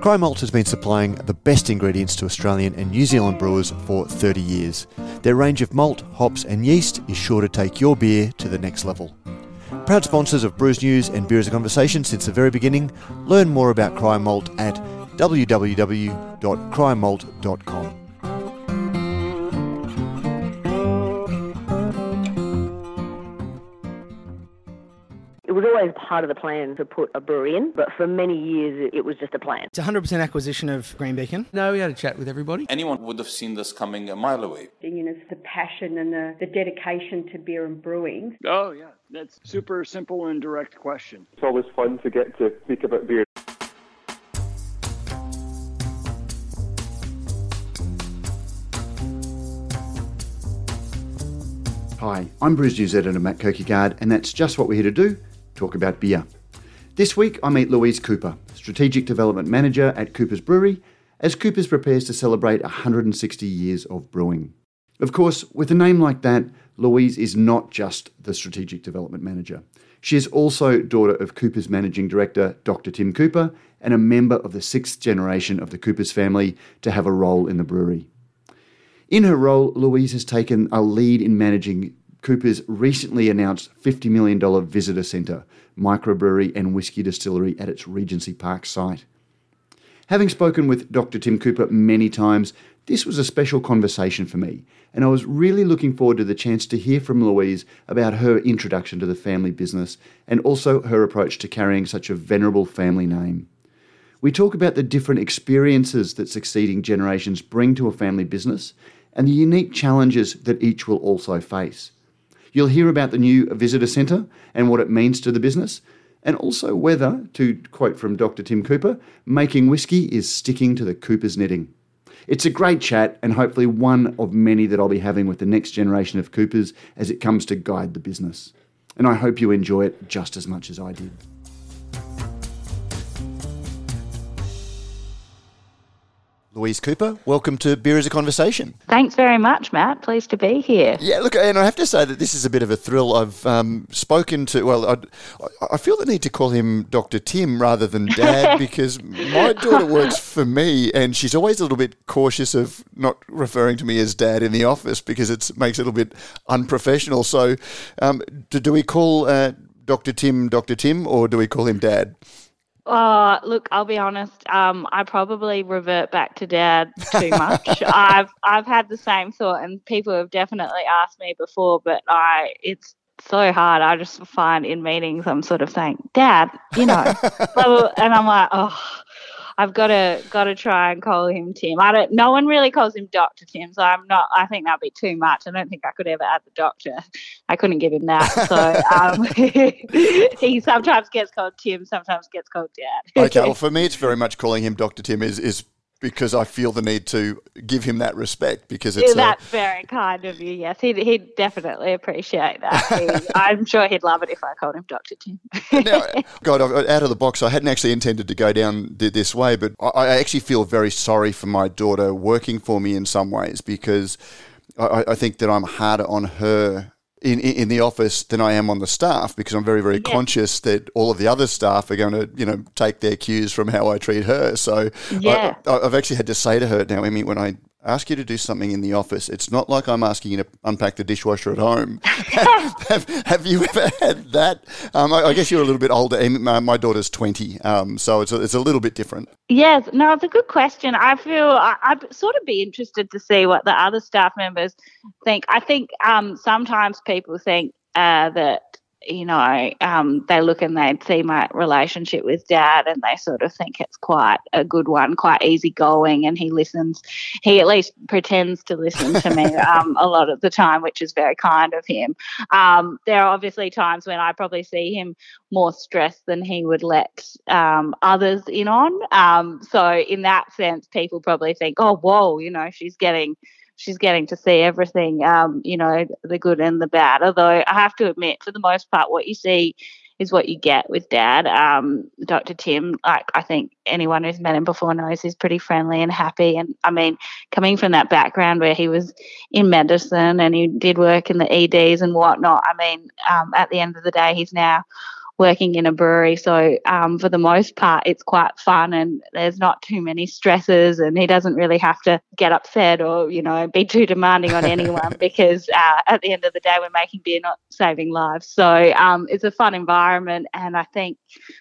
Cryer Malt has been supplying the best ingredients to Australian and New Zealand brewers for 30 years. Their range of malt, hops, and yeast is sure to take your beer to the next level. Proud sponsors of Brews News and Beer as a Conversation since the very beginning, learn more about Cryer Malt at www.cryermalt.com. part of the plan to put a brewery in, but for many years it was just a plan. It's 100% acquisition of Green Beacon. No, we had a chat with everybody. Anyone would have seen this coming a mile away. You know, the passion and the, the dedication to beer and brewing. Oh, yeah. That's super simple and direct question. It's always fun to get to speak about beer. Hi, I'm Brews News editor Matt Kirkegaard, and that's just what we're here to do talk about beer. This week, I meet Louise Cooper, Strategic Development Manager at Cooper's Brewery, as Cooper's prepares to celebrate 160 years of brewing. Of course, with a name like that, Louise is not just the Strategic Development Manager. She is also daughter of Cooper's Managing Director, Dr. Tim Cooper, and a member of the sixth generation of the Cooper's family to have a role in the brewery. In her role, Louise has taken a lead in managing Cooper's recently announced $50 million visitor centre, microbrewery and whisky distillery at its Regency Park site. Having spoken with Dr. Tim Cooper many times, this was a special conversation for me, and I was really looking forward to the chance to hear from Louise about her introduction to the family business and also her approach to carrying such a venerable family name. We talk about the different experiences that succeeding generations bring to a family business and the unique challenges that each will also face. You'll hear about the new visitor centre and what it means to the business, and also whether, to quote from Dr. Tim Cooper, making whisky is sticking to the Cooper's knitting. It's a great chat and hopefully one of many that I'll be having with the next generation of Coopers as it comes to guide the business. And I hope you enjoy it just as much as I did. Louise Cooper, welcome to Beer as a Conversation. Thanks very much, Matt. Pleased to be here. Yeah, look, and I have to say that this is a bit of a thrill. I've um, spoken to, well, I, I feel the need to call him Dr. Tim rather than Dad because my daughter works for me and she's always a little bit cautious of not referring to me as Dad in the office because it makes it a little bit unprofessional. So, um, do, do we call uh, Dr. Tim Dr. Tim or do we call him Dad? Oh, look, I'll be honest. Um, I probably revert back to dad too much. I've I've had the same thought, and people have definitely asked me before, but I it's so hard. I just find in meetings I'm sort of saying, "Dad," you know, and I'm like, oh. I've got to got to try and call him Tim. I don't. No one really calls him Doctor Tim, so I'm not. I think that'd be too much. I don't think I could ever add the doctor. I couldn't give him that. So um, he sometimes gets called Tim, sometimes gets called Dad. okay. Well, for me, it's very much calling him Doctor Tim is is because I feel the need to give him that respect because it's that's very kind of you. Yes, he'd, he'd definitely appreciate that. He, I'm sure he'd love it if I called him Doctor Tim. now, God, out of the box, I hadn't actually intended to go down this way, but I actually feel very sorry for my daughter working for me in some ways because I, I think that I'm harder on her in, in the office than I am on the staff because I'm very, very yeah. conscious that all of the other staff are going to, you know, take their cues from how I treat her. So yeah. I, have actually had to say to her now, Amy, when I ask you to do something in the office, it's not like I'm asking you to unpack the dishwasher at home. have, have, you ever had that? Um, I, I, guess you're a little bit older. My, my daughter's 20, um, so it's a, it's a little bit different. Yes, no, it's a good question. I feel I, would sort of be interested to see what the other staff members think. I think um, sometimes people think uh, that you know, um, they look and they see my relationship with dad and they sort of think it's quite a good one, quite easygoing. And he listens, he at least pretends to listen to me um, a lot of the time, which is very kind of him. Um, there are obviously times when I probably see him more stressed than he would let um, others in on. Um, so, in that sense, people probably think, oh, whoa, you know, she's getting she's getting to see everything, um, you know, the good and the bad. Although I have to admit, for the most part, what you see is what you get with Dad. Um, Dr. Tim, like I think anyone who's met him before knows he's pretty friendly and happy. And I mean, coming from that background where he was in medicine and he did work in the EDs and whatnot, I mean, um, at the end of the day, he's now working in a brewery. So um, for the most part, it's quite fun and there's not too many stresses, and he doesn't really have to get upset or you know be too demanding on anyone because uh, at the end of the day, we're making beer, not saving lives. So um, it's a fun environment, and I think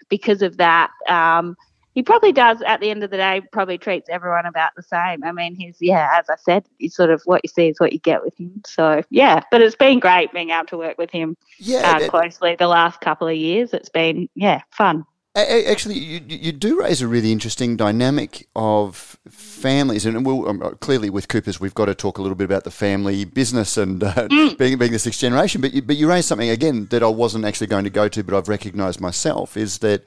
because of that. Um, he probably does at the end of the day probably treats everyone about the same. I mean he's yeah as i said he's sort of what you see is what you get with him. So yeah but it's been great being able to work with him Yeah, uh, closely the last couple of years. It's been yeah fun. Actually, you, you do raise a really interesting dynamic of families, and we'll, um, clearly with Coopers, we've got to talk a little bit about the family business and uh, being being the sixth generation. But you, but you raised something again that I wasn't actually going to go to, but I've recognised myself is that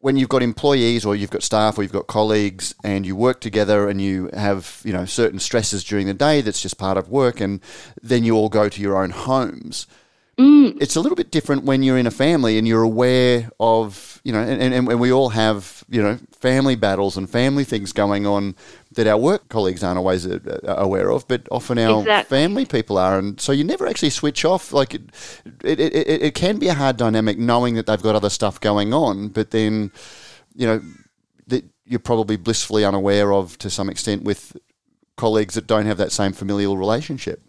when you've got employees or you've got staff or you've got colleagues and you work together and you have you know certain stresses during the day that's just part of work, and then you all go to your own homes it's a little bit different when you're in a family and you're aware of, you know, and, and, and we all have, you know, family battles and family things going on that our work colleagues aren't always uh, uh, aware of, but often our Exactly. family people are. And so you never actually switch off. Like it, it, it, it, it can be a hard dynamic knowing that they've got other stuff going on, but then, you know, that you're probably blissfully unaware of to some extent with colleagues that don't have that same familial relationship.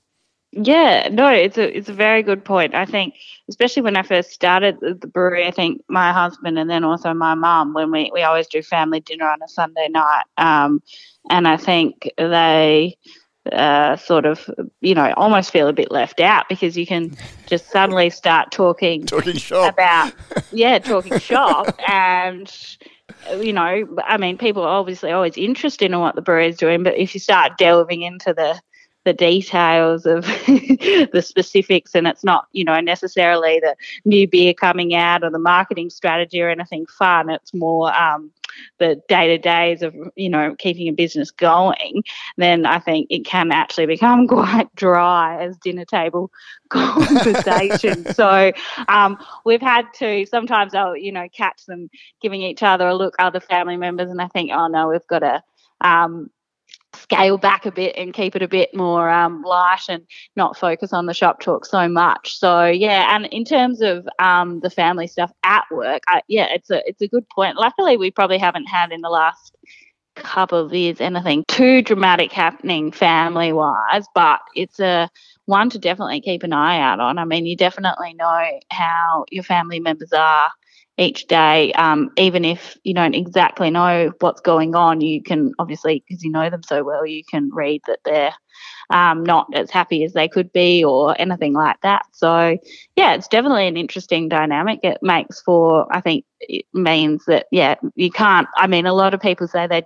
Yeah, no, it's a it's a very good point. I think, especially when I first started the, the brewery, I think my husband and then also my mum, when we we always do family dinner on a Sunday night, um, and I think they uh, sort of, you know, almost feel a bit left out because you can just suddenly start talking Talking shop. about yeah talking shop and you know i mean people are obviously always interested in what the brewery is doing but if you start delving into the the details of the specifics and it's not you know necessarily the new beer coming out or the marketing strategy or anything fun. It's more um, the day to days of you know keeping a business going then i think it can actually become quite dry as dinner table conversation. So um, we've had to sometimes I'll you know catch them giving each other a look, other family members, and I think, oh no, we've got to um, scale back a bit and keep it a bit more um, light and not focus on the shop talk so much. So yeah, and in terms of um, the family stuff at work, I, yeah, it's a it's a good point. Luckily, we probably haven't had in the last couple of years anything too dramatic happening family wise, but it's a one to definitely keep an eye out on. I mean, you definitely know how your family members are each day, um, even if you don't exactly know what's going on. You can obviously, because you know them so well, you can read that they're um, not as happy as they could be or anything like that. So, yeah, it's definitely an interesting dynamic. It makes for, I think, it means that, yeah, you can't. I mean, a lot of people say they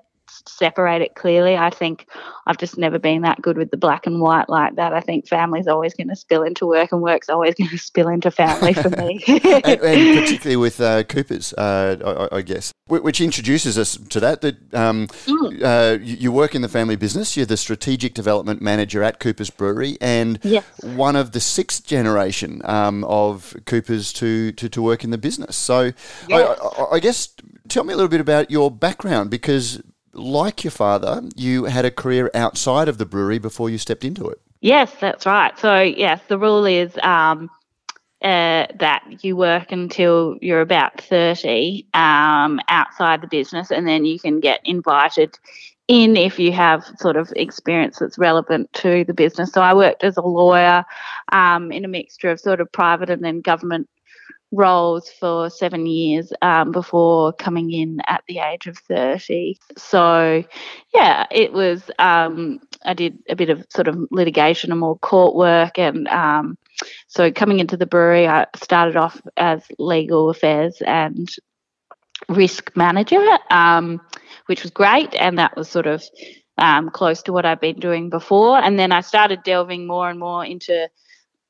separate it clearly. I think I've just never been that good with the black and white like that. I think family's always going to spill into work and work's always going to spill into family for me. and, and particularly with uh, Coopers, uh, I, I guess, which introduces us to that. That um, uh, you, work in the family business. You're the strategic development manager at Coopers Brewery, and Yes. one of the sixth generation um, of Coopers to, to, to work in the business. So, I, I, I guess, tell me a little bit about your background because. Like your father, you had a career outside of the brewery before you stepped into it. Yes, that's right. So, yes, the rule is um, uh, that you work until you're about 30 um, outside the business, and then you can get invited in if you have sort of experience that's relevant to the business. So, I worked as a lawyer um, in a mixture of sort of private and then government roles for seven years um, before coming in at the age of 30. So, yeah, it was, um, I did a bit of sort of litigation and more court work. And um, so coming into the brewery, I started off as legal affairs and risk manager, um, which was great. And that was sort of um, close to what I've been doing before. And then I started delving more and more into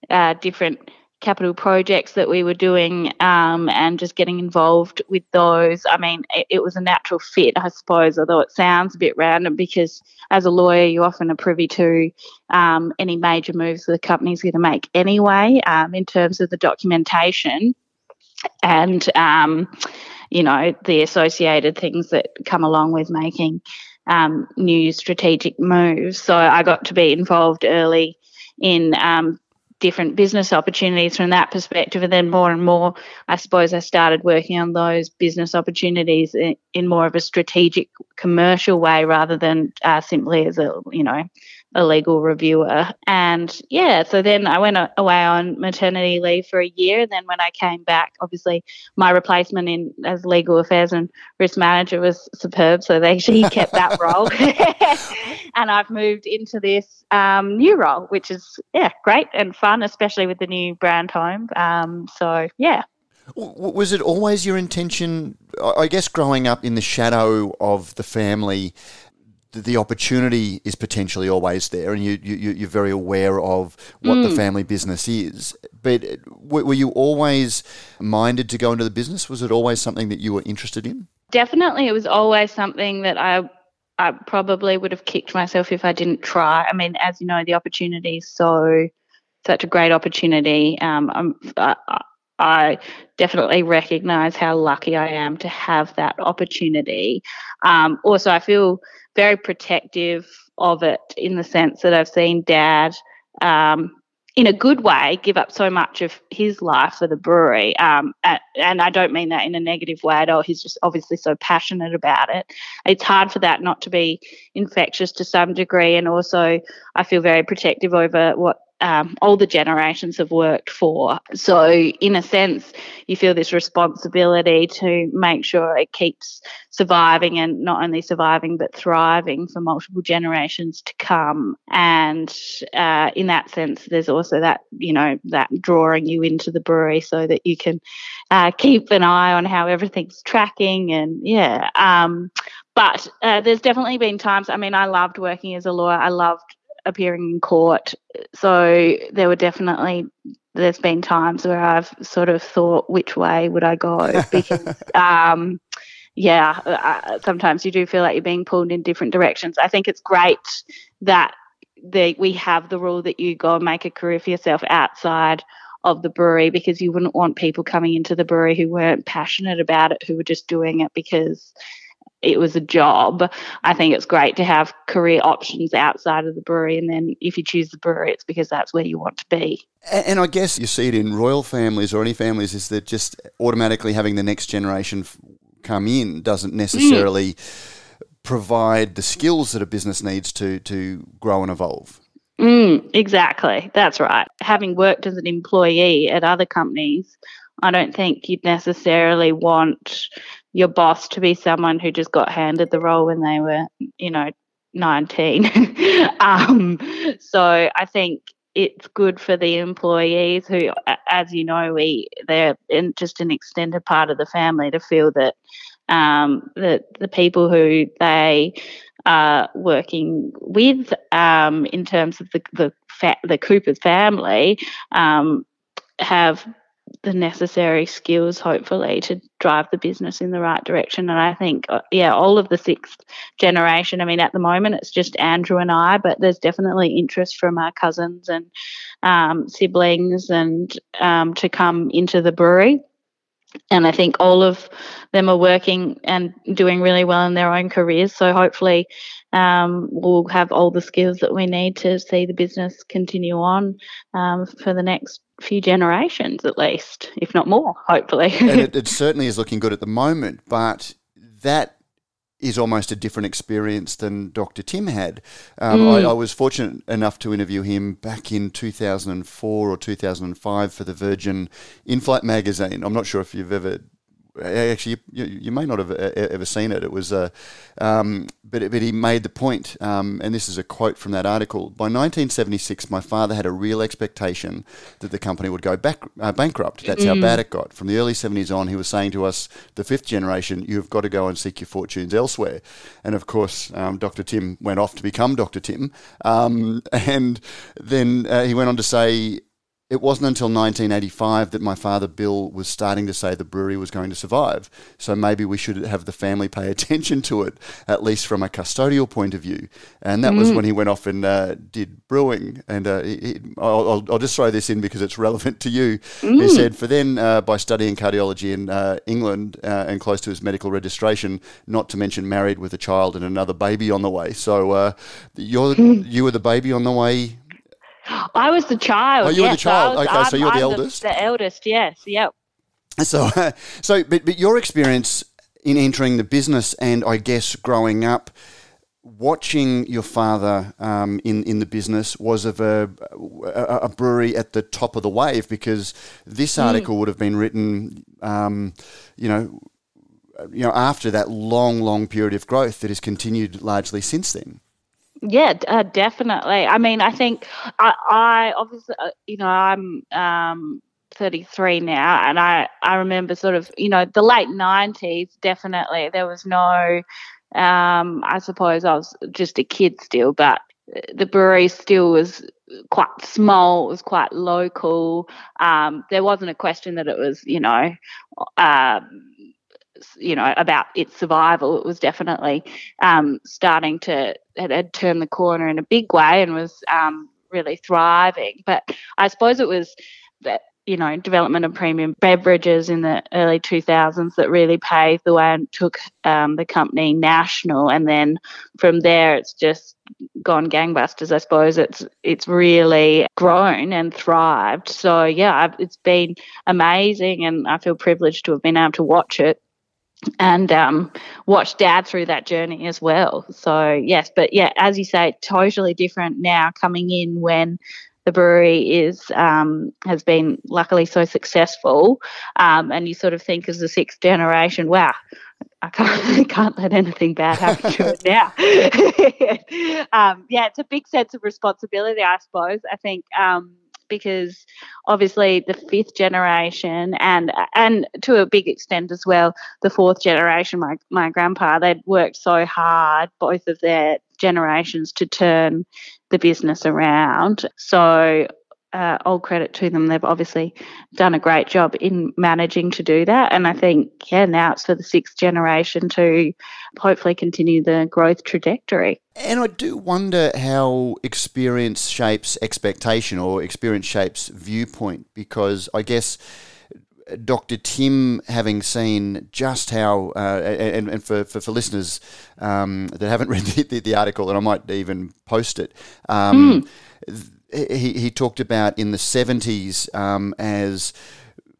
uh, different capital projects that we were doing um, and just getting involved with those. I mean, it, it was a natural fit, I suppose, although it sounds a bit random because as a lawyer, you often are privy to um, any major moves the company's going to make anyway um, in terms of the documentation and, um, you know, the associated things that come along with making um, new strategic moves. So I got to be involved early in um, different business opportunities from that perspective. And then more and more, I suppose I started working on those business opportunities in, in more of a strategic commercial way rather than uh, simply as a, you know, a legal reviewer. And yeah, so then I went away on maternity leave for a year. And then when I came back, obviously my replacement in as legal affairs and risk manager was superb. So they actually kept that role. and I've moved into this um, new role, which is, yeah, great and fun, especially with the new brand home. Um, so yeah. Was it always your intention, I guess, growing up in the shadow of the family, the opportunity is potentially always there, and you, you you're very aware of what mm. the family business is. But were you always minded to go into the business? Was it always something that you were interested in? Definitely, it was always something that I I probably would have kicked myself if I didn't try. I mean, as you know, the opportunity is so such a great opportunity. Um, I, I definitely recognise how lucky I am to have that opportunity. Um, also, I feel very protective of it in the sense that I've seen dad, um, in a good way, give up so much of his life for the brewery. Um, and, and I don't mean that in a negative way at all. He's just obviously so passionate about it. It's hard for that not to be infectious to some degree. And also, I feel very protective over what um, older generations have worked for. So, in a sense, you feel this responsibility to make sure it keeps surviving and not only surviving but thriving for multiple generations to come. And uh, in that sense, there's also that, you know, that drawing you into the brewery so that you can uh, keep an eye on how everything's tracking. And yeah, um, but uh, there's definitely been times. I mean, I loved working as a lawyer. I loved appearing in court. So there were definitely there's been times where I've sort of thought which way would I go because um, yeah, uh, sometimes you do feel like you're being pulled in different directions. I think it's great that the, we have the rule that you go and make a career for yourself outside of the brewery because you wouldn't want people coming into the brewery who weren't passionate about it, who were just doing it because it was a job. I think it's great to have career options outside of the brewery. And then if you choose the brewery, it's because that's where you want to be. And I guess you see it in royal families or any families is that just automatically having the next generation come in doesn't necessarily mm. provide the skills that a business needs to, to grow and evolve. Mm, exactly. That's right. Having worked as an employee at other companies, I don't think you'd necessarily want your boss to be someone who just got handed the role when they were, you know, 19. um, so I think it's good for the employees who, as you know, we they're just an extended part of the family to feel that um, that the people who they are working with um, in terms of the the, fa- the Cooper's family um, have the necessary skills, hopefully, to drive the business in the right direction. And I think, uh, yeah, all of the sixth generation. I mean, at the moment, it's just Andrew and I, but there's definitely interest from our cousins and um, siblings and um, to come into the brewery. And I think all of them are working and doing really well in their own careers. So hopefully, um, we'll have all the skills that we need to see the business continue on um, for the next few generations at least, if not more, hopefully. and it, it, certainly is looking good at the moment, but that is almost a different experience than Dr. Tim had. Um, mm. I, I, was fortunate enough to interview him back in 2004 or 2005 for the Virgin In Flight magazine. I'm not sure if you've ever actually you, you, may not have ever seen it. It was, uh, um, but but he made the point, um, and this is a quote from that article. By 1976, my father had a real expectation that the company would go back uh, bankrupt. That's mm. how bad it got. From the early 70s on, he was saying to us, the fifth generation, you've got to go and seek your fortunes elsewhere. And of course, um, Dr. Tim went off to become Dr. Tim, um, and then uh, he went on to say it wasn't until 1985 that my father Bill was starting to say the brewery was going to survive. So maybe we should have the family pay attention to it, at least from a custodial point of view. And that mm. was when he went off and uh, did brewing. And uh, he, I'll, I'll, just throw this in because it's relevant to you. Mm. He said, for then, uh, by studying cardiology in uh, England uh, and close to his medical registration, not to mention married with a child and another baby on the way. So uh, you're, you were the baby on the way I was the child. Oh, you were the yes, child. was- Okay, so I'm- you're the I'm eldest? The, eldest, yes. Yep. So, so, but, but your experience in entering the business and I guess growing up, watching your father um, in in the business was of a, a a brewery at the top of the wave because this article would have been written, um, you know, you know after that long, long period of growth that has continued largely since then. Yeah, uh, definitely. I mean, I think I, I obviously, uh, you know, I'm um, 33 now, and I I remember sort of, you know, the late 90s. Definitely, there was no. Um, I suppose I was just a kid still, but the brewery still was quite small. It was quite local. Um, there wasn't a question that it was, you know, um, you know, about its survival. It was definitely um, starting to it had turned the corner in a big way and was um, really thriving. But I suppose it was that you know development of premium beverages in the early 2000s that really paved the way and took um, the company national. And then from there, it's just gone gangbusters. I suppose it's it's really grown and thrived. So yeah, I've, it's been amazing, and I feel privileged to have been able to watch it and um, watch dad through that journey as well. So yes, but yeah, as you say, totally different now coming in when the brewery is um, has been luckily so successful, um, and you sort of think as the sixth generation, wow. I can't, can't let anything bad happen to it now. um, yeah, it's a big sense of responsibility, I suppose. I think um, because obviously the fifth generation and and to a big extent as well the fourth generation my my grandpa they'd worked so hard both of their generations to turn the business around. So uh, all credit to them. They've obviously done a great job in managing to do that. And i think yeah now it's for the sixth generation to hopefully continue the growth trajectory. And I do wonder how experience shapes expectation or experience shapes viewpoint because I guess Dr. Tim, having seen just how, uh, and, and for, for, for listeners um, that haven't read the, the, the article, and I might even post it, um, he, he talked about in the 70s um, as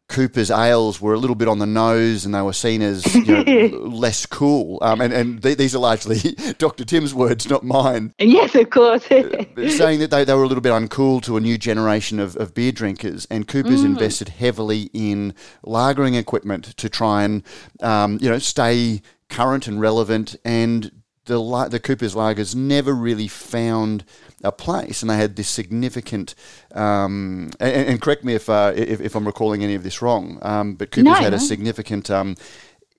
Cooper's ales were a little bit on the nose and they were seen as you know, less cool. Um, and and th- these are largely Dr. Tim's words, not mine, yes of course saying that they, they were a little bit uncool to a new generation of, of beer drinkers. And Cooper's Mm. invested heavily in lagering equipment to try and um, you know stay current and relevant. And the the Cooper's lagers never really found a place, and they had this significant. Um, and, and correct me if, uh, if if I'm recalling any of this wrong, um, but Cooper's No, had a significant. Um,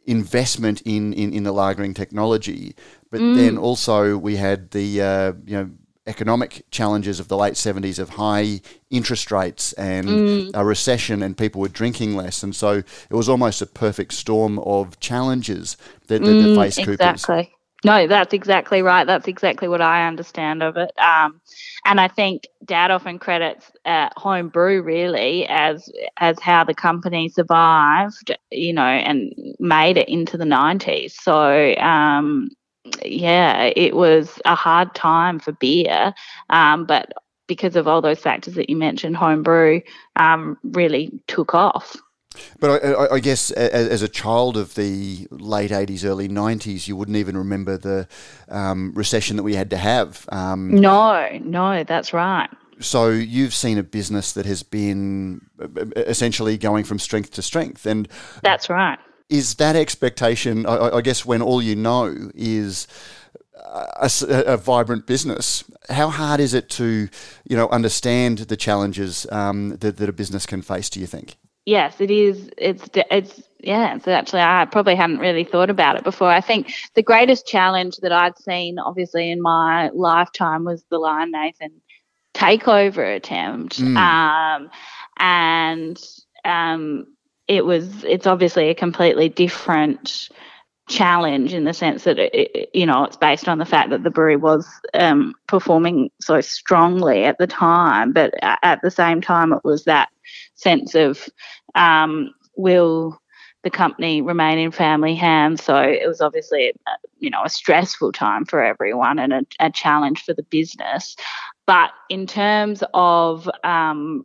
investment in, in, in the lagering technology, but Mm. then also we had the uh, you know economic challenges of the late seventies of high interest rates and Mm. a recession, and people were drinking less, and so it was almost a perfect storm of challenges that, that, that Mm, faced Coopers. No, that's exactly right. That's exactly what I understand of it. Um, and I think Dad often credits uh, home brew really as as how the company survived, you know, and made it into the nineties. So um, yeah, it was a hard time for beer, um, but because of all those factors that you mentioned, home brew um, really took off. But I, I, guess a- a- as a child of the late 80s, early 90s, you wouldn't even remember the um, recession that we had to have. Um, No, no, that's right. so you've seen a business that has been essentially going from strength to strength. And That's right. is that expectation, I- I, guess, when all you know is a vibrant business, how hard is it to, you know, understand the challenges um, that, that a business can face, do you think? Yes, it is. It's it's yeah. It's actually I probably hadn't really thought about it before. I think the greatest challenge that I'd seen, obviously in my lifetime, was the Lion Nathan takeover attempt. Mm. Um, and um, it was. It's obviously a completely different challenge in the sense that it, it, you know it's based on the fact that the brewery was um, performing so strongly at the time, but at the same time it was that sense of um, will the company remain in family hands. So it was obviously, uh, you know, a stressful time for everyone and a, a challenge for the business. but in terms of um,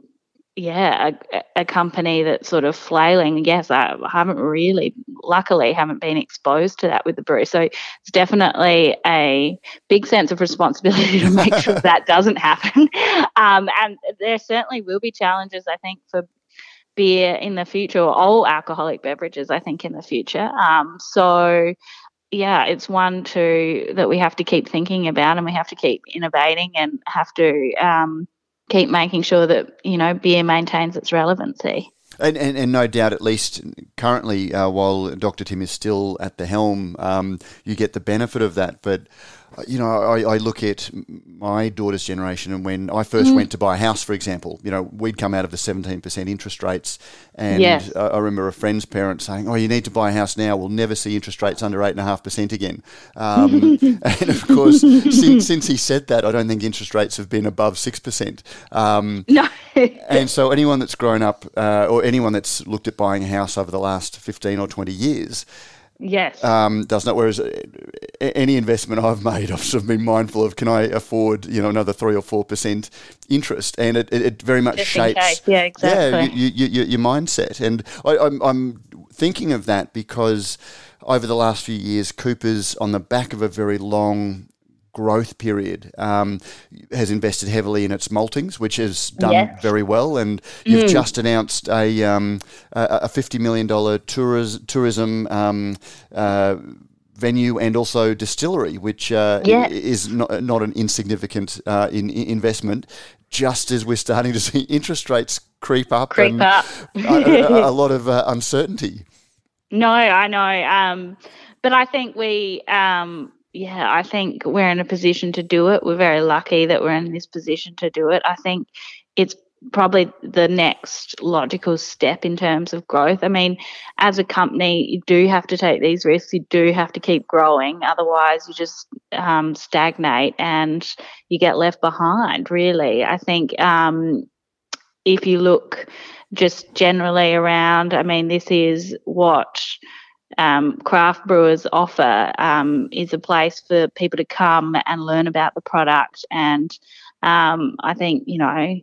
yeah, a, a, company that's sort of flailing. Yes, I haven't really, luckily, haven't been exposed to that with the brew. So it's definitely a big sense of responsibility to make sure that doesn't happen. Um, and there certainly will be challenges, I think, for beer in the future or all alcoholic beverages, I think, in the future. Um, so yeah, it's one too that we have to keep thinking about, and we have to keep innovating, and have to um, keep making sure that you know beer maintains its relevancy. And, and, and, no doubt, at least currently, uh, while Dr. Tim is still at the helm, um, you get the benefit of that. But you know, I, I, look at my daughter's generation, and when I first mm. went to buy a house, for example, you know, we'd come out of the 17% interest rates. And yes. I, I, remember a friend's parent saying, Oh, you need to buy a house now. We'll never see interest rates under 8.5% again. Um, and of course, since, since, he said that, I don't think interest rates have been above 6%. Um, no. and so, anyone that's grown up, uh, or anyone that's looked at buying a house over the last 15 or 20 years, Yes. Um, does not. Whereas uh, any investment I've made, I've sort of been mindful of: can I afford, you know, another three or four percent interest? And it, it, it very much Just shapes, yeah, exactly, yeah, you, you, you, your mindset. And I, I'm, I'm thinking of that because over the last few years, Cooper's on the back of a very long growth period um, has invested heavily in its maltings, which has done yes. very well. And you've mm. just announced a um, a fifty million dollar tourism tourism. Um, uh, venue and also distillery, which uh, yeah. is not, not an insignificant uh, in, in investment. Just as we're starting to see interest rates creep up, creep and up. a, a, a, lot of uh, uncertainty. No, I know, um, but I think we um, yeah, I think we're in a position to do it. We're very lucky that we're in this position to do it. I think it's probably the next logical step in terms of growth. I mean, as a company, you do have to take these risks. You do have to keep growing. Otherwise, you just um, stagnate and you get left behind, really. I think um, if you look just generally around, I mean, this is what um, craft brewers offer um, is a place for people to come and learn about the product. And um, I think, you know,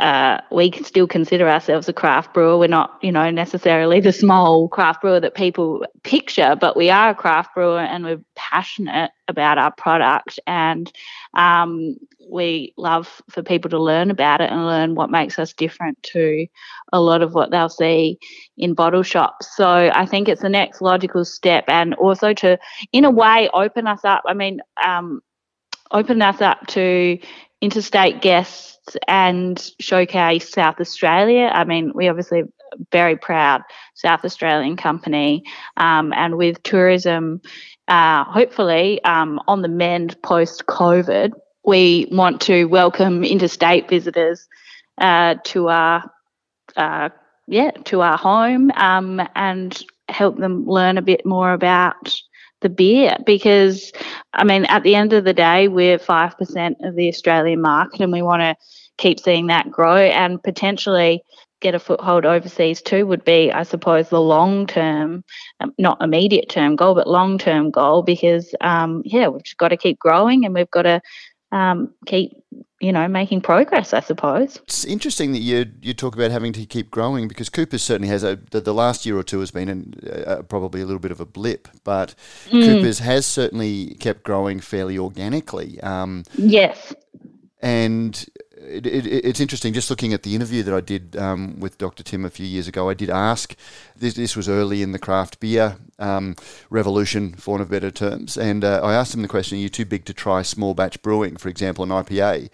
uh, we can still consider ourselves a craft brewer. We're not, you know, necessarily the small craft brewer that people picture, but we are a craft brewer and we're passionate about our product. And um, we love for people to learn about it and learn what makes us different to a lot of what they'll see in bottle shops. So I think it's the next logical step, and also to, in a way, open us up. I mean, um, open us up to interstate guests and showcase South Australia. I mean, we obviously very proud South Australian company, um, and with tourism, uh, hopefully um, on the mend post COVID, we want to welcome interstate visitors uh, to our uh, yeah to our home um, and help them learn a bit more about the beer because I mean at the end of the day we're five percent of the Australian market and we want to keep seeing that grow and potentially get a foothold overseas too would be I suppose the long term um, not immediate term goal but long term goal because um, yeah we've got to keep growing and we've got to um, keep you know making progress i suppose it's interesting that you you talk about having to keep growing because cooper certainly has a the, the last year or two has been an, uh, probably a little bit of a blip but mm. cooper's has certainly kept growing fairly organically um, yes and it, it, it's interesting just looking at the interview that I did um, with Dr. Tim a few years ago. I did ask this, this was early in the craft beer um, revolution, for want of better terms, and uh, I asked him the question: Are you too big to try small batch brewing, for example, an IPA?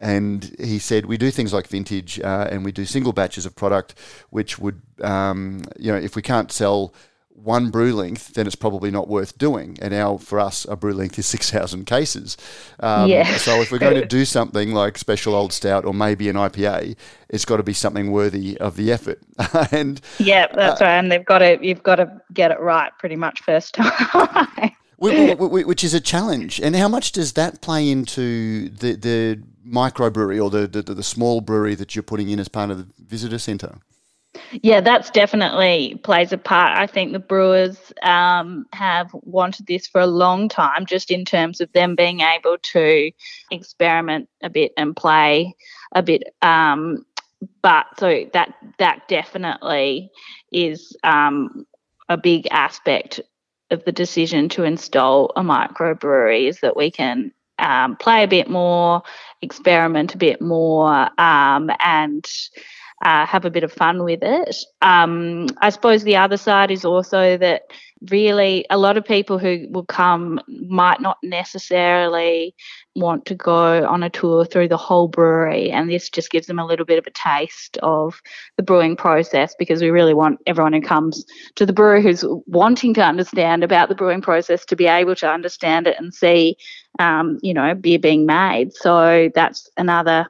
And he said, we do things like vintage uh, and we do single batches of product, which would, um, you know, if we can't sell one brew length, then it's probably not worth doing. And now for us, a brew length is 6,000 cases. Um, yeah. So if we're going to do something like Special Old Stout or maybe an IPA, it's got to be something worthy of the effort. and Yeah, that's uh, right. And they've got to, you've got to get it right pretty much first time. which is a challenge. And how much does that play into the, the microbrewery or the, the, the small brewery that you're putting in as part of the visitor centre? Yeah, that's definitely plays a part. I think the Brewers um, have wanted this for a long time, just in terms of them being able to experiment a bit and play a bit. Um, but so that that definitely is um, a big aspect of the decision to install a microbrewery is that we can um, play a bit more, experiment a bit more, um, and uh, have a bit of fun with it. Um, I suppose the other side is also that really a lot of people who will come might not necessarily want to go on a tour through the whole brewery and this just gives them a little bit of a taste of the brewing process because we really want everyone who comes to the brewery who's wanting to understand about the brewing process to be able to understand it and see um, you know beer being made so that's another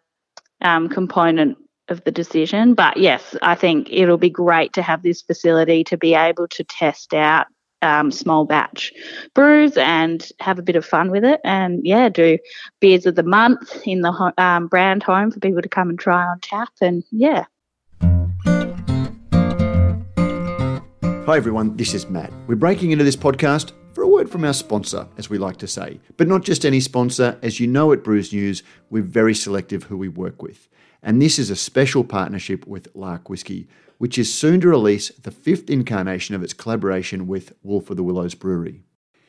um, component of the decision. But yes, I think it'll be great to have this facility to be able to test out um, small batch brews and have a bit of fun with it. And yeah, do beers of the month in the um, brand home for people to come and try on tap. And yeah. Hi everyone, this is Matt. We're breaking into this podcast for a word from our sponsor, as we like to say. But not just any sponsor, as you know at Brews News, we're very selective who we work with and this is a special partnership with Lark Whisky, which is soon to release the fifth incarnation of its collaboration with Wolf of the Willows Brewery.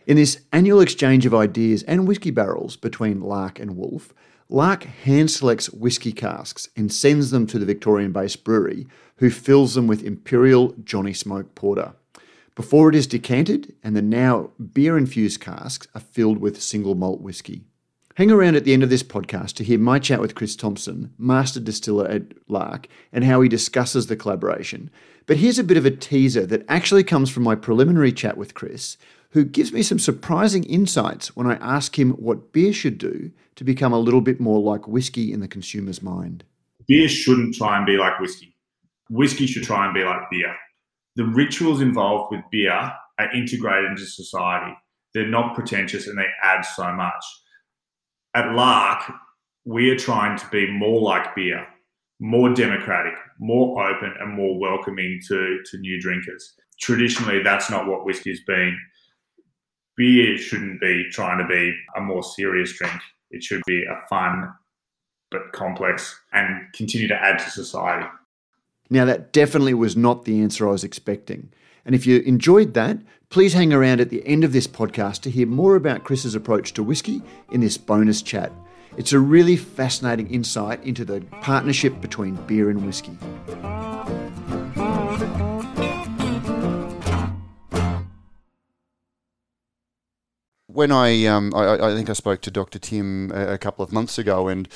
In this annual exchange of ideas and whisky barrels between Lark and Wolf, Lark hand selects whisky casks and sends them to the Victorian based brewery, who fills them with Imperial Johnny Smoke Porter. Before it is decanted, and the now beer infused casks are filled with single malt whisky. Hang around at the end of this podcast to hear my chat with Chris Thompson, master distiller at Lark, and how he discusses the collaboration. But here's a bit of a teaser that actually comes from my preliminary chat with Chris, who gives me some surprising insights when I ask him what beer should do to become a little bit more like whiskey in the consumer's mind. Beer shouldn't try and be like whiskey. Whiskey should try and be like beer. The rituals involved with beer are integrated into society. They're not pretentious and they add so much at Lark, we are trying to be more like beer, more democratic, more open, and more welcoming to, to new drinkers. Traditionally, that's not what whiskey's been. Beer shouldn't be trying to be a more serious drink. It should be a fun but complex and continue to add to society. Now, that definitely was not the answer I was expecting. And if you enjoyed that, please hang around at the end of this podcast to hear more about Chris's approach to whiskey in this bonus chat. It's a really fascinating insight into the partnership between beer and whiskey. When I, um, I, I, think I spoke to Dr. Tim a, a, couple of months ago, and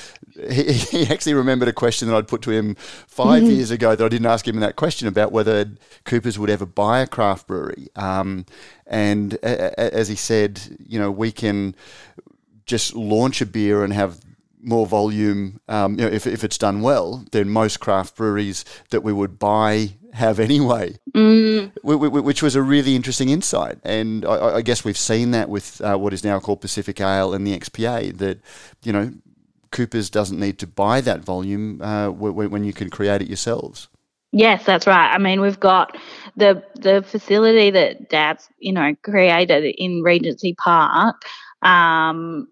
he, he, actually remembered a question that I'd put to him 5 mm-hmm. years ago that I didn't ask him that question about whether Coopers would ever buy a craft brewery. Um, and a, a, as he said, you know, we can just launch a beer and have more volume, um, you know, if, if it's done well, than most craft breweries that we would buy have anyway, mm. which was a really interesting insight. And I, I guess we've seen that with uh, what is now called Pacific Ale and the XPA, that, you know, Coopers doesn't need to buy that volume uh, when you can create it yourselves. Yes, that's right. I mean, we've got the the facility that Dad's you know created in Regency Park. Um,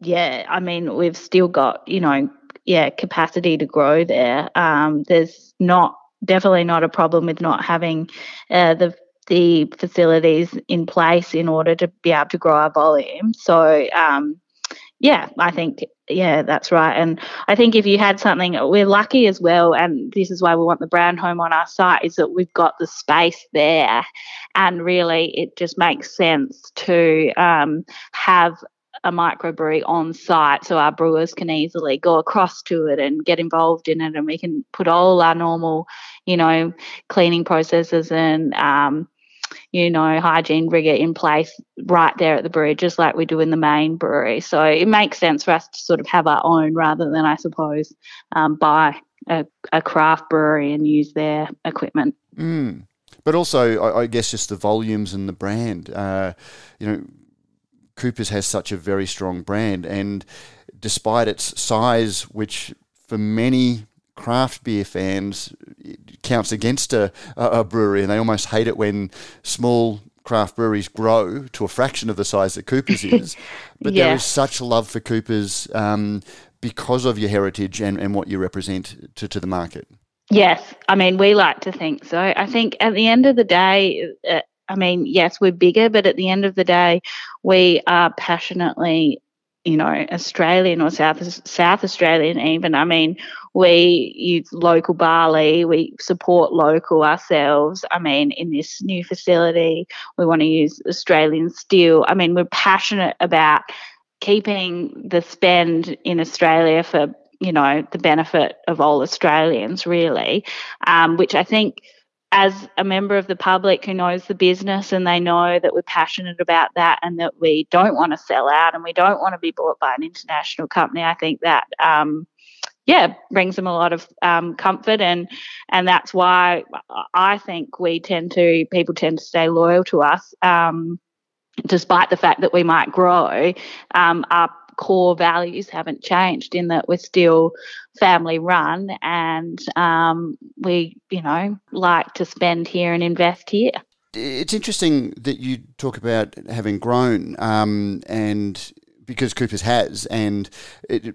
yeah, I mean, we've still got you know yeah capacity to grow there. Um, there's not definitely not a problem with not having uh, the the facilities in place in order to be able to grow our volume. So um, yeah, I think yeah, that's right. And I think if you had something, we're lucky as well, and this is why we want the brand home on our site, is that we've got the space there, and really it just makes sense to um, have a microbrewery on site so our brewers can easily go across to it and get involved in it and we can put all our normal you know cleaning processes and um, you know hygiene rigor in place right there at the brewery just like we do in the main brewery so it makes sense for us to sort of have our own rather than i suppose um, buy a, a, craft brewery and use their equipment mm. But also, I, guess just the volumes and the brand. Uh, you know, Coopers has such a very strong brand, and despite its size, which for many craft beer fans counts against a, a brewery, and they almost hate it when small craft breweries grow to a fraction of the size that Coopers is. But Yeah. there is such love for Coopers um, because of your heritage and, and what you represent to, to the market. Yes, I mean, we like to think so. I think at the end of the day, uh, I mean, yes, we're bigger, but at the end of the day, we are passionately, you know, Australian or South South Australian. Even, I mean, we use local barley. We support local ourselves. I mean, in this new facility, we want to use Australian steel. I mean, we're passionate about keeping the spend in Australia for you know the benefit of all Australians, really, um, which I think. As a member of the public who knows the business and they know that we're passionate about that and that we don't want to sell out and we don't want to be bought by an international company, I think that um, yeah brings them a lot of um, comfort and and that's why I think we tend to people tend to stay loyal to us. Um, despite the fact that we might grow, um, our core values haven't changed in that we're still family run and um, we, you know, like to spend here and invest here. It's interesting that you talk about having grown, um, and because Coopers has, and it,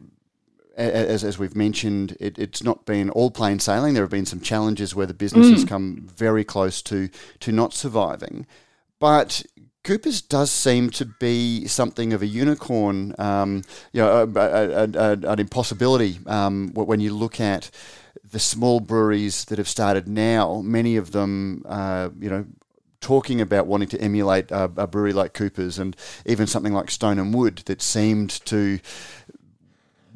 as, as we've mentioned, it, it's not been all plain sailing. There have been some challenges where the business has come very close to to not surviving, but. Coopers does seem to be something of a unicorn, um, you know, a, a, a, an impossibility um, when you look at the small breweries that have started now. Many of them, uh, you know, talking about wanting to emulate a, a brewery like Cooper's and even something like Stone and Wood that seemed to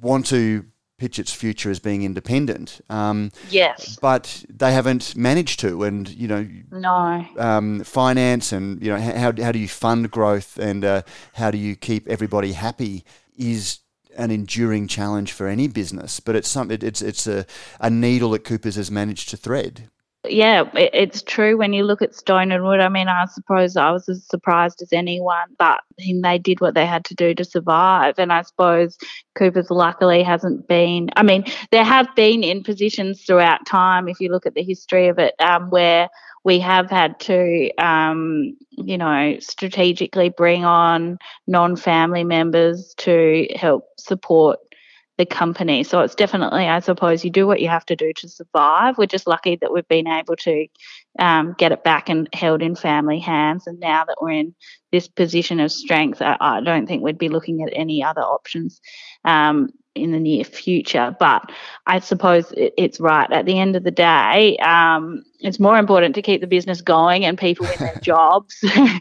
want to pitch its future as being independent. Um, Yes. but they haven't managed to, and you know, No. um, finance and you know how how do you fund growth and uh, how do you keep everybody happy is an enduring challenge for any business. But it's something it's it's a, a needle that Coopers has managed to thread. Yeah, it, it's true when you look at Stone and Wood. I mean, I suppose I was as surprised as anyone, but they did what they had to do to survive. And I suppose Cooper's luckily hasn't been. I mean, there have been in positions throughout time, if you look at the history of it, um, where we have had to, um, you know, strategically bring on non family members to help support the company. So it's definitely, I suppose, you do what you have to do to survive. We're just lucky that we've been able to um, get it back and held in family hands. And now that we're in this position of strength, I, I don't think we'd be looking at any other options um, in the near future. But I suppose it's right. At the end of the day, um, it's more important to keep the business going and people in their jobs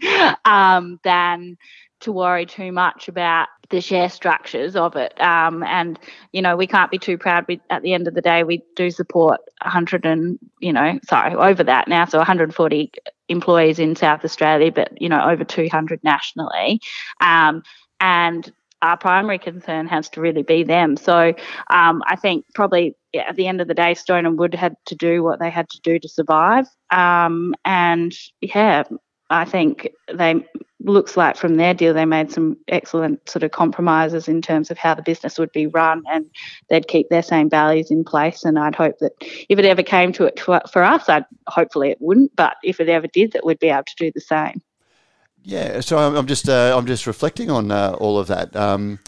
um, than to worry too much about the share structures of it. Um, and you know, we can't be too proud. We, at the end of the day, we do support 100 and you know, sorry, over that now, so 140 employees in South Australia, but you know, over 200 nationally. Um, and our primary concern has to really be them. So um, I think probably at the end of the day, Stone and Wood had to do what they had to do to survive. Um, and yeah, I think they looks like from their deal they made some excellent sort of compromises in terms of how the business would be run and they'd keep their same values in place and I'd hope that if it ever came to it for, us I'd hopefully it wouldn't but if it ever did that we'd be able to do the same Yeah, so I'm, I'm just uh, I'm just reflecting on uh, all of that um,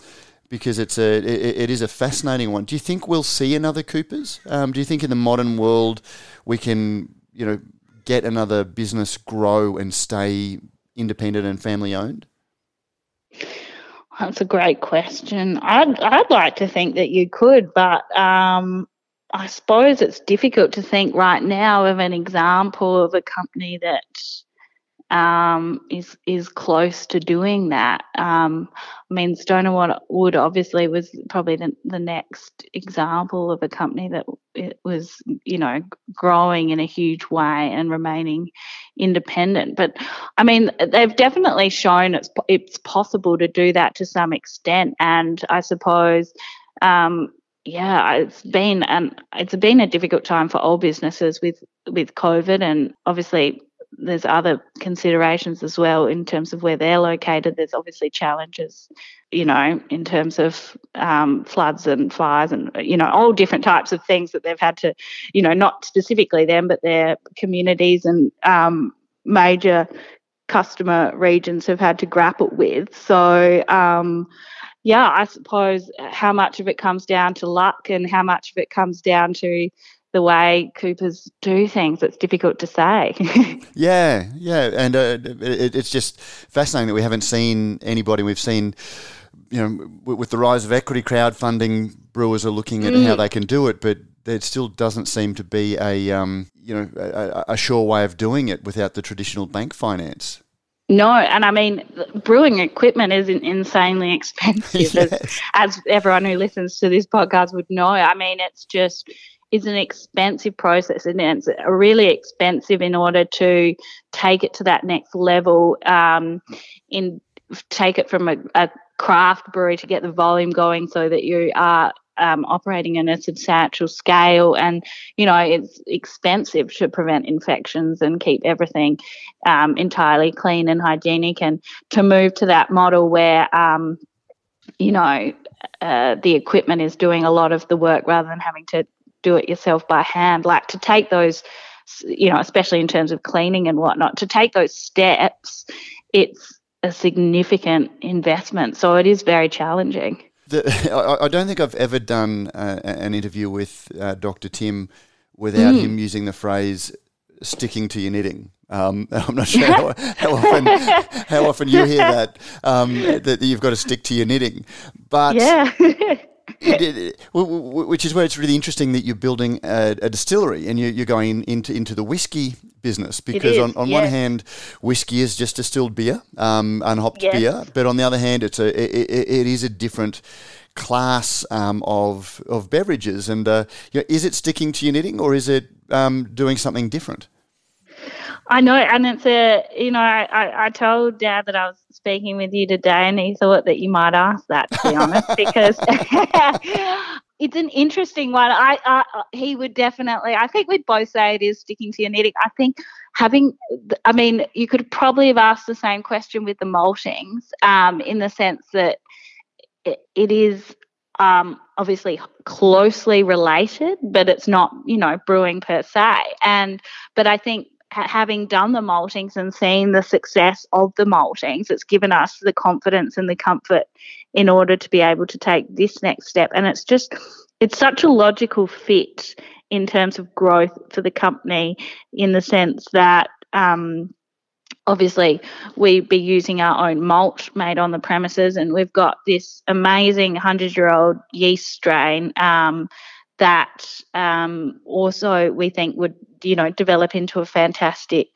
because it's a it, it is a fascinating one. Do you think we'll see another Coopers? Um, do you think in the modern world we can you know get another business grow and stay independent and family owned? That's a great question. I'd I'd like to think that you could, but um, I suppose it's difficult to think right now of an example of a company that um, is is close to doing that. Um, I mean, Stone and Wood obviously was probably the, the next example of a company that it was, you know, growing in a huge way and remaining independent. But I mean, they've definitely shown it's it's possible to do that to some extent, and I suppose. Um, yeah, it's been an it's been a difficult time for all businesses with with COVID, and obviously there's other considerations as well in terms of where they're located. There's obviously challenges, you know, in terms of um, floods and fires and you know all different types of things that they've had to, you know, not specifically them, but their communities and um, major customer regions have had to grapple with. So. Um, yeah, I suppose how much of it comes down to luck and how much of it comes down to the way Coopers do things. It's difficult to say. yeah, yeah, and uh, it, it's just fascinating that we haven't seen anybody. We've seen, you know, with the rise of equity crowdfunding, brewers are looking at mm. how they can do it, but there still doesn't seem to be a, um, you know, a, a sure way of doing it without the traditional bank finance. No, and I mean, brewing equipment is insanely expensive, yes. as, as everyone who listens to this podcast would know. I mean, it's just is an expensive process and it's really expensive in order to take it to that next level um, in take it from a, a, craft brewery to get the volume going so that you are um, operating in a substantial scale. And you know it's expensive to prevent infections and keep everything um, entirely clean and hygienic. And to move to that model where um, you know uh, the equipment is doing a lot of the work rather than having to do it yourself by hand, like to take those, you know, especially in terms of cleaning and whatnot, to take those steps, it's a significant investment. So it is very challenging. The, I, I, don't think I've ever done uh, an interview with uh, Dr. Tim without mm. him using the phrase sticking to your knitting. Um, I'm not sure how, how, often how often you hear that um, that you've got to stick to your knitting, but yeah. which is where it's really interesting that you're building a, a distillery and you, are going into into the whiskey business because on, on yes. one hand, whiskey is just distilled beer, um, unhopped yes. beer, but on the other hand, it's a it, it is a different class um, of of beverages. And uh, you know, is it sticking to your knitting or is it um, doing something different? I know, and it's a you know I, I, I, told Dad that I was speaking with you today, and he thought that you might ask that to be honest, because it's an interesting one. I, I he would definitely. I think we'd both say it is sticking to your knitting. I think having, I mean, you could probably have asked the same question with the maltings, um, in the sense that it, it is um, obviously closely related, but it's not, you know, brewing per se. And but I think having done the maltings and seeing the success of the maltings, it's given us the confidence and the comfort in order to be able to take this next step. And it's just, it's such a logical fit in terms of growth for the company in the sense that, um, obviously we'd be using our own malt made on the premises and we've got this amazing 100 year old yeast strain um, that um, also we think would you know develop into a fantastic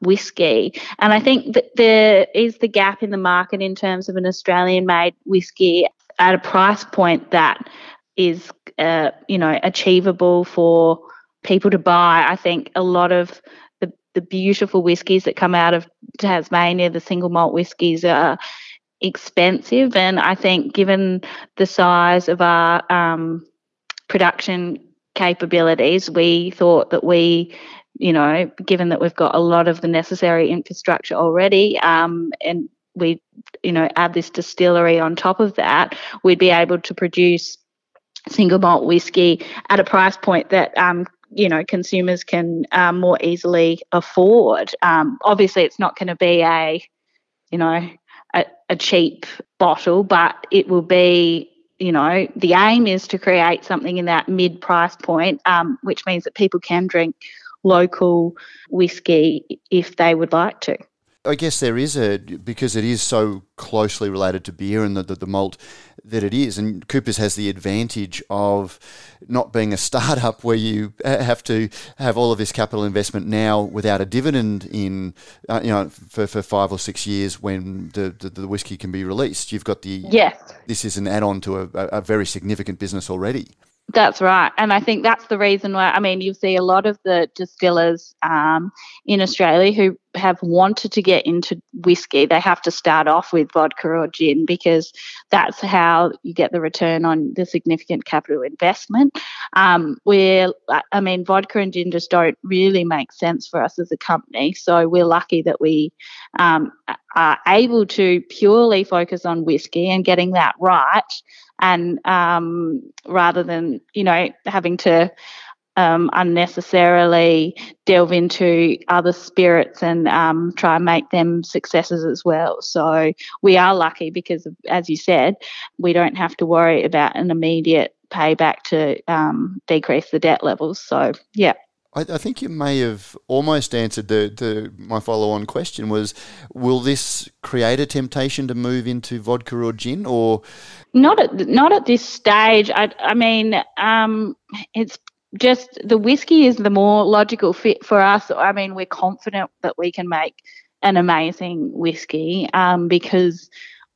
whiskey. And I think that there is the gap in the market in terms of an Australian made whiskey at a price point that is uh, you know achievable for people to buy. I think a lot of the, the beautiful whiskies that come out of Tasmania, the single malt whiskies are expensive and I think given the size of our um, production capabilities, we thought that we, you know, given that we've got a lot of the necessary infrastructure already, um, and we, you know, add this distillery on top of that, we'd be able to produce single malt whiskey at a price point that um, you know consumers can um, more easily afford. Um, obviously, it's not going to be a you know a, a, cheap bottle, but it will be you know, the aim is to create something in that mid price point, um, which means that people can drink local whiskey if they would like to. I guess there is a because it is so closely related to beer and the, the, the, malt that it is, and Coopers has the advantage of not being a startup where you have to have all of this capital investment now without a dividend in uh, you know for, for five or six years when the, the, the whiskey can be released. You've got the yes. This is an add-on to a, a very significant business already. That's right. And I think that's the reason why, I mean, you see a lot of the distillers um, in Australia who have wanted to get into whiskey. They have to start off with vodka or gin because that's how you get the return on the significant capital investment. Um, where, I mean, vodka and gin just don't really make sense for us as a company. So we're lucky that we um, are able to purely focus on whiskey and getting that right and um, rather than you know having to um, unnecessarily delve into other spirits and um, try and make them successes as well. So we are lucky because, as you said, we don't have to worry about an immediate payback to um, decrease the debt levels. So yeah. I, I, think you may have almost answered the, the my follow on question was will this create a temptation to move into vodka or gin or? Not at not at this stage. I, I mean um, it's just the whiskey is the more logical fit for us. I mean we're confident that we can make an amazing whiskey um, because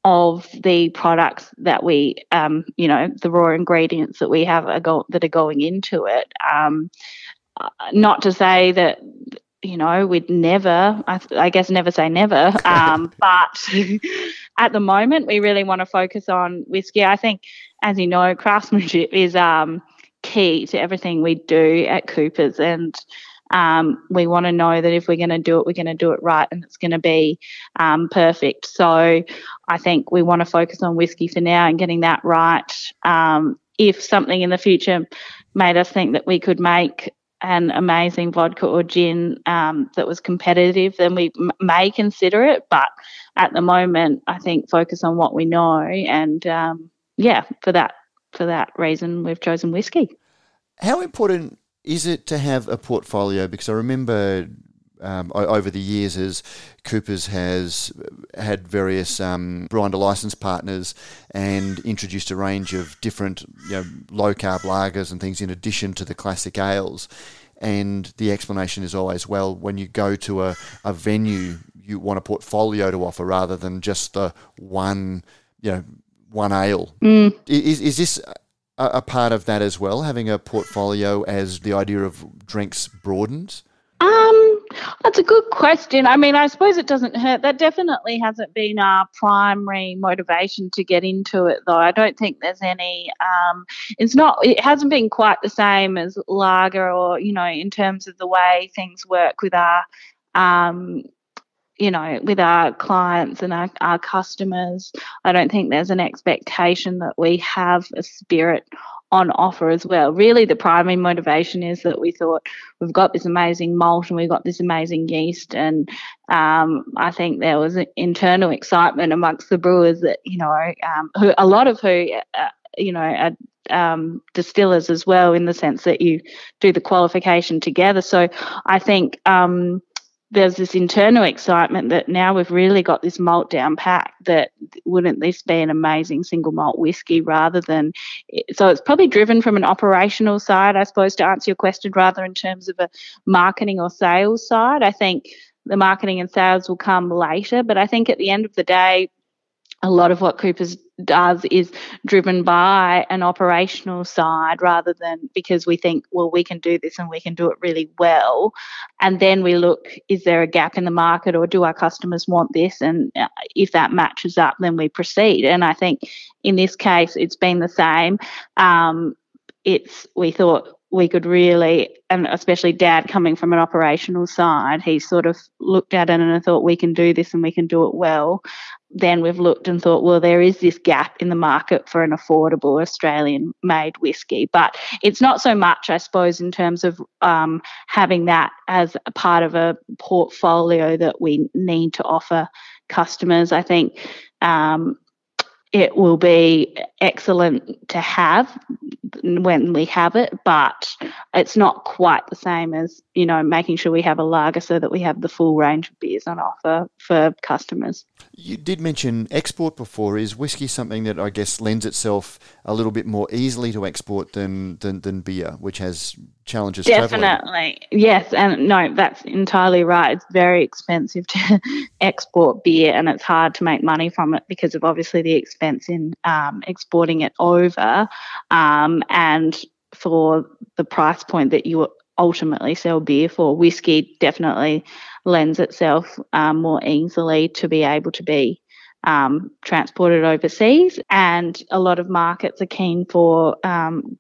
of the products that we, um, you know, the raw ingredients that we have are go- that are going into it. Uh, not to say that you know we'd never I, I guess never say never um, but at the moment we really want to focus on whiskey i think as you know craftsmanship is um, key to everything we do at coopers and um, we want to know that if we're going to do it, we're going to do it right and it's going to be um, perfect. So I think we want to focus on whiskey for now and getting that right. Um, if something in the future made us think that we could make an amazing vodka or gin um, that was competitive, then we m- may consider it. But at the moment, I think focus on what we know, and um, yeah, for that for that reason, we've chosen whiskey. How important is it to have a portfolio? Because I remember um, over the years as Coopers has had various um, grinder license partners and introduced a range of different you know, low carb lagers and things in addition to the classic ales. And the explanation is always, well, when you go to a, a venue, you want a portfolio to offer rather than just the one, you know, one ale. Mm. Is, is this a, a part of that as well, having a portfolio as the idea of drinks broadens? Um, that's a good question. I mean, I suppose it doesn't hurt. That definitely hasn't been our primary motivation to get into it, though. I don't think there's any. Um, it's not. It hasn't been quite the same as lager, or you know, in terms of the way things work with our, um, you know, with our clients and our, our customers. I don't think there's an expectation that we have a spirit on offer as well. Really, the primary motivation is that we thought we've got this amazing malt and we've got this amazing yeast, and um, I think there was internal excitement amongst the brewers that you know, um, who a lot of who. Uh, you know, are um, distillers as well, in the sense that you do the qualification together. So I think um, there's this internal excitement that now we've really got this malt down pack that wouldn't this be an amazing single malt whiskey rather than so it's probably driven from an operational side i suppose to answer your question rather in terms of a marketing or sales side. I think the marketing and sales will come later but i think at the end of the day a lot of what Coopers does is driven by an operational side rather than because we think, well, we can do this and we can do it really well. And then we look, is there a gap in the market or do our customers want this? And uh, if that matches up, then we proceed. And I think in this case, it's been the same. Um, it's we thought we could really, and especially dad coming from an operational side, he sort of looked at it and I thought we can do this and we can do it well then we've looked and thought, well, there is this gap in the market for an affordable Australian made whiskey. But it's not so much, I suppose, in terms of um, having that as a part of a portfolio that we need to offer customers. I think um, it will be excellent to have when we have it, but it's not quite the same as, you know, making sure we have a lager so that we have the full range of beers on offer for customers. You did mention export before. Is whiskey something that I guess lends itself a little bit more easily to export than, than, than beer, which has challenges Definitely. Traveling? Yes. And no, that's entirely right. It's very expensive to export beer and it's hard to make money from it because of obviously the expense in um, exporting it over. Um, and for the price point that you ultimately sell beer for. Whiskey definitely lends itself um, more easily to be able to be um, transported overseas, and a lot of markets are keen for. Um,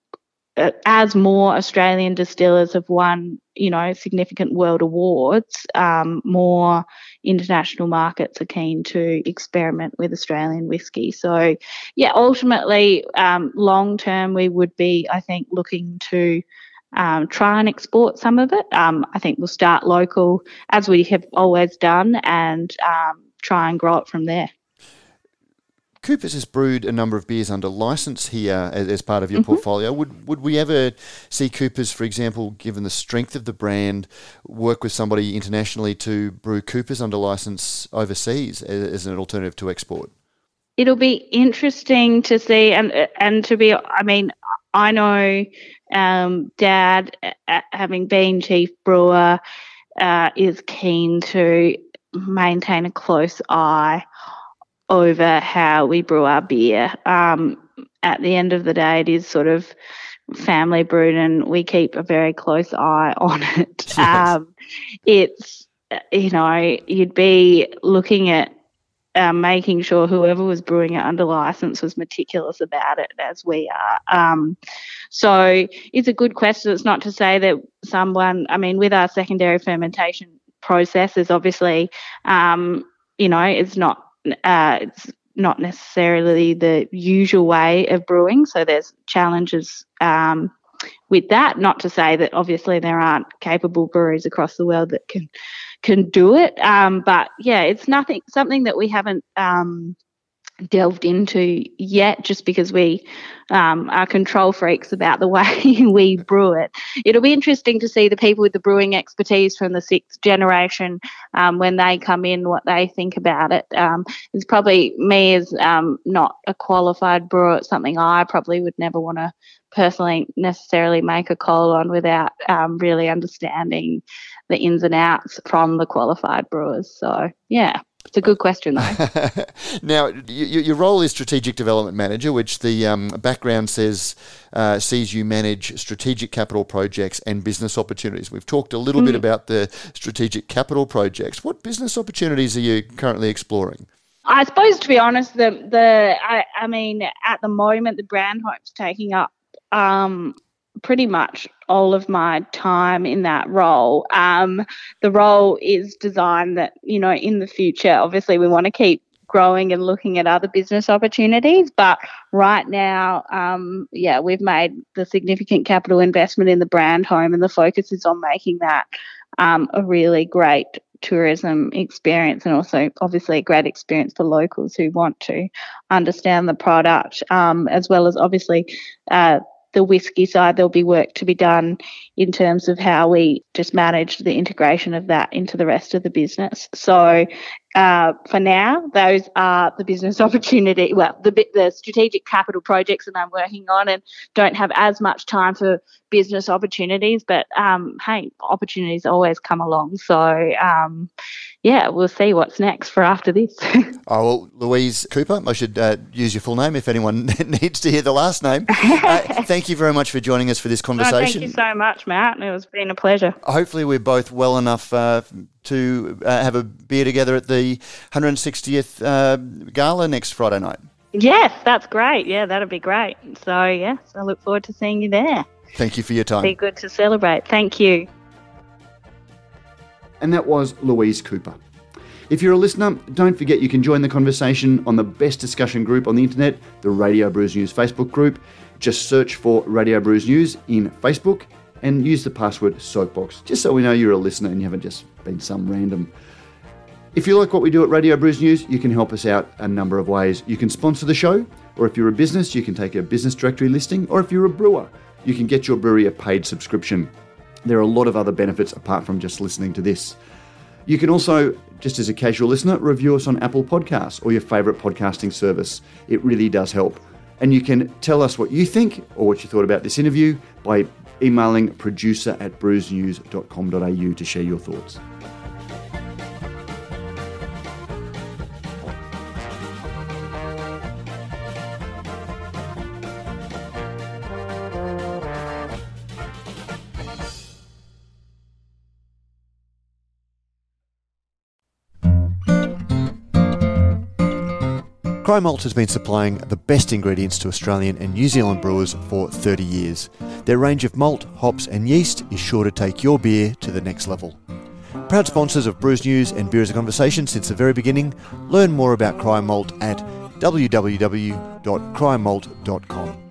as more Australian distillers have won, you know, significant world awards, um, more international markets are keen to experiment with Australian whiskey. So, yeah, ultimately, um, long term, we would be, I think, looking to um, try and export some of it. Um, I think we'll start local as we have always done and um, try and grow it from there. Coopers has brewed a number of beers under license here as, as part of your mm-hmm. portfolio. Would would we ever see Coopers, for example, given the strength of the brand, work with somebody internationally to brew Coopers under license overseas as, as an alternative to export? It'll be interesting to see, and and to be, I mean, I know um, Dad, having been chief brewer, uh, is keen to maintain a close eye over how we brew our beer. Um, at the end of the day, it is sort of family brewed, and we keep a very close eye on it. Yes. Um, it's you know you'd be looking at um, making sure whoever was brewing it under license was meticulous about it, as we are. Um, so it's a good question. It's not to say that someone, I mean, with our secondary fermentation process, is obviously, um, you know, it's not uh, it's not necessarily the usual way of brewing. So there's challenges um, with that. Not to say that obviously there aren't capable breweries across the world that can can do it. Um, but yeah, it's nothing something that we haven't um, delved into yet just because we um, are control freaks about the way we brew it. It'll be interesting to see the people with the brewing expertise from the sixth generation um, when they come in, what they think about it. Um, it's probably me as um, not a qualified brewer, it's something I probably would never want to personally necessarily make a call on without um, really understanding the ins and outs from the qualified brewers. So, yeah. It's a good question, though. now, your role is strategic development manager, which the um, background says uh, sees you manage strategic capital projects and business opportunities. We've talked a little mm. bit about the strategic capital projects. What business opportunities are you currently exploring? I suppose, to be honest, the the I, I mean, at the moment, the brand home's taking up um, pretty much all of my time in that role. Um, the role is designed that, you know, in the future, obviously, we want to keep growing and looking at other business opportunities. But right now, um, yeah, we've made the significant capital investment in the brand home, and the focus is on making that um, a really great tourism experience and also obviously a great experience for locals who want to understand the product um, as well as obviously uh, the whiskey side, there'll be work to be done in terms of how we just manage the integration of that into the rest of the business. So uh, for now, those are the business opportunity, well, the, the strategic capital projects that I'm working on and don't have as much time for business opportunities. But um, hey, opportunities always come along. So um, yeah, we'll see what's next for after this. oh, well, Louise Cooper, I should uh, use your full name if anyone needs to hear the last name. Uh, thank you very much for joining us for this conversation. Oh, thank you so much, Matt. It was been a pleasure. Hopefully, we're both well enough uh, to uh, have a beer together at the 160th uh, gala next Friday night. Yes, that's great. Yeah, that'd be great. So, yes, I look forward to seeing you there. Thank you for your time. Be good to celebrate. Thank you. And that was Louise Cooper. If you're a listener, don't forget you can join the conversation on the best discussion group on the internet, the Radio Brews News Facebook group. Just search for Radio Brews News in Facebook and use the password Soapbox, just so we know you're a listener and you haven't just been some random. If you like what we do at Radio Brews News, you can help us out a number of ways. You can sponsor the show, or if you're a business, you can take a business directory listing, or if you're a brewer, you can get your brewery a paid subscription. There are a lot of other benefits apart from just listening to this. You can also, just as a casual listener, review us on Apple Podcasts or your favourite podcasting service. It really does help. And you can tell us what you think or what you thought about this interview by emailing producer at brewsnews.com.au to share your thoughts. Cryer Malt has been supplying the best ingredients to Australian and New Zealand brewers for 30 years. Their range of malt, hops, and yeast is sure to take your beer to the next level. Proud sponsors of Brews News and Beer as a Conversation since the very beginning. Learn more about Cryer Malt at www.cryermalt.com.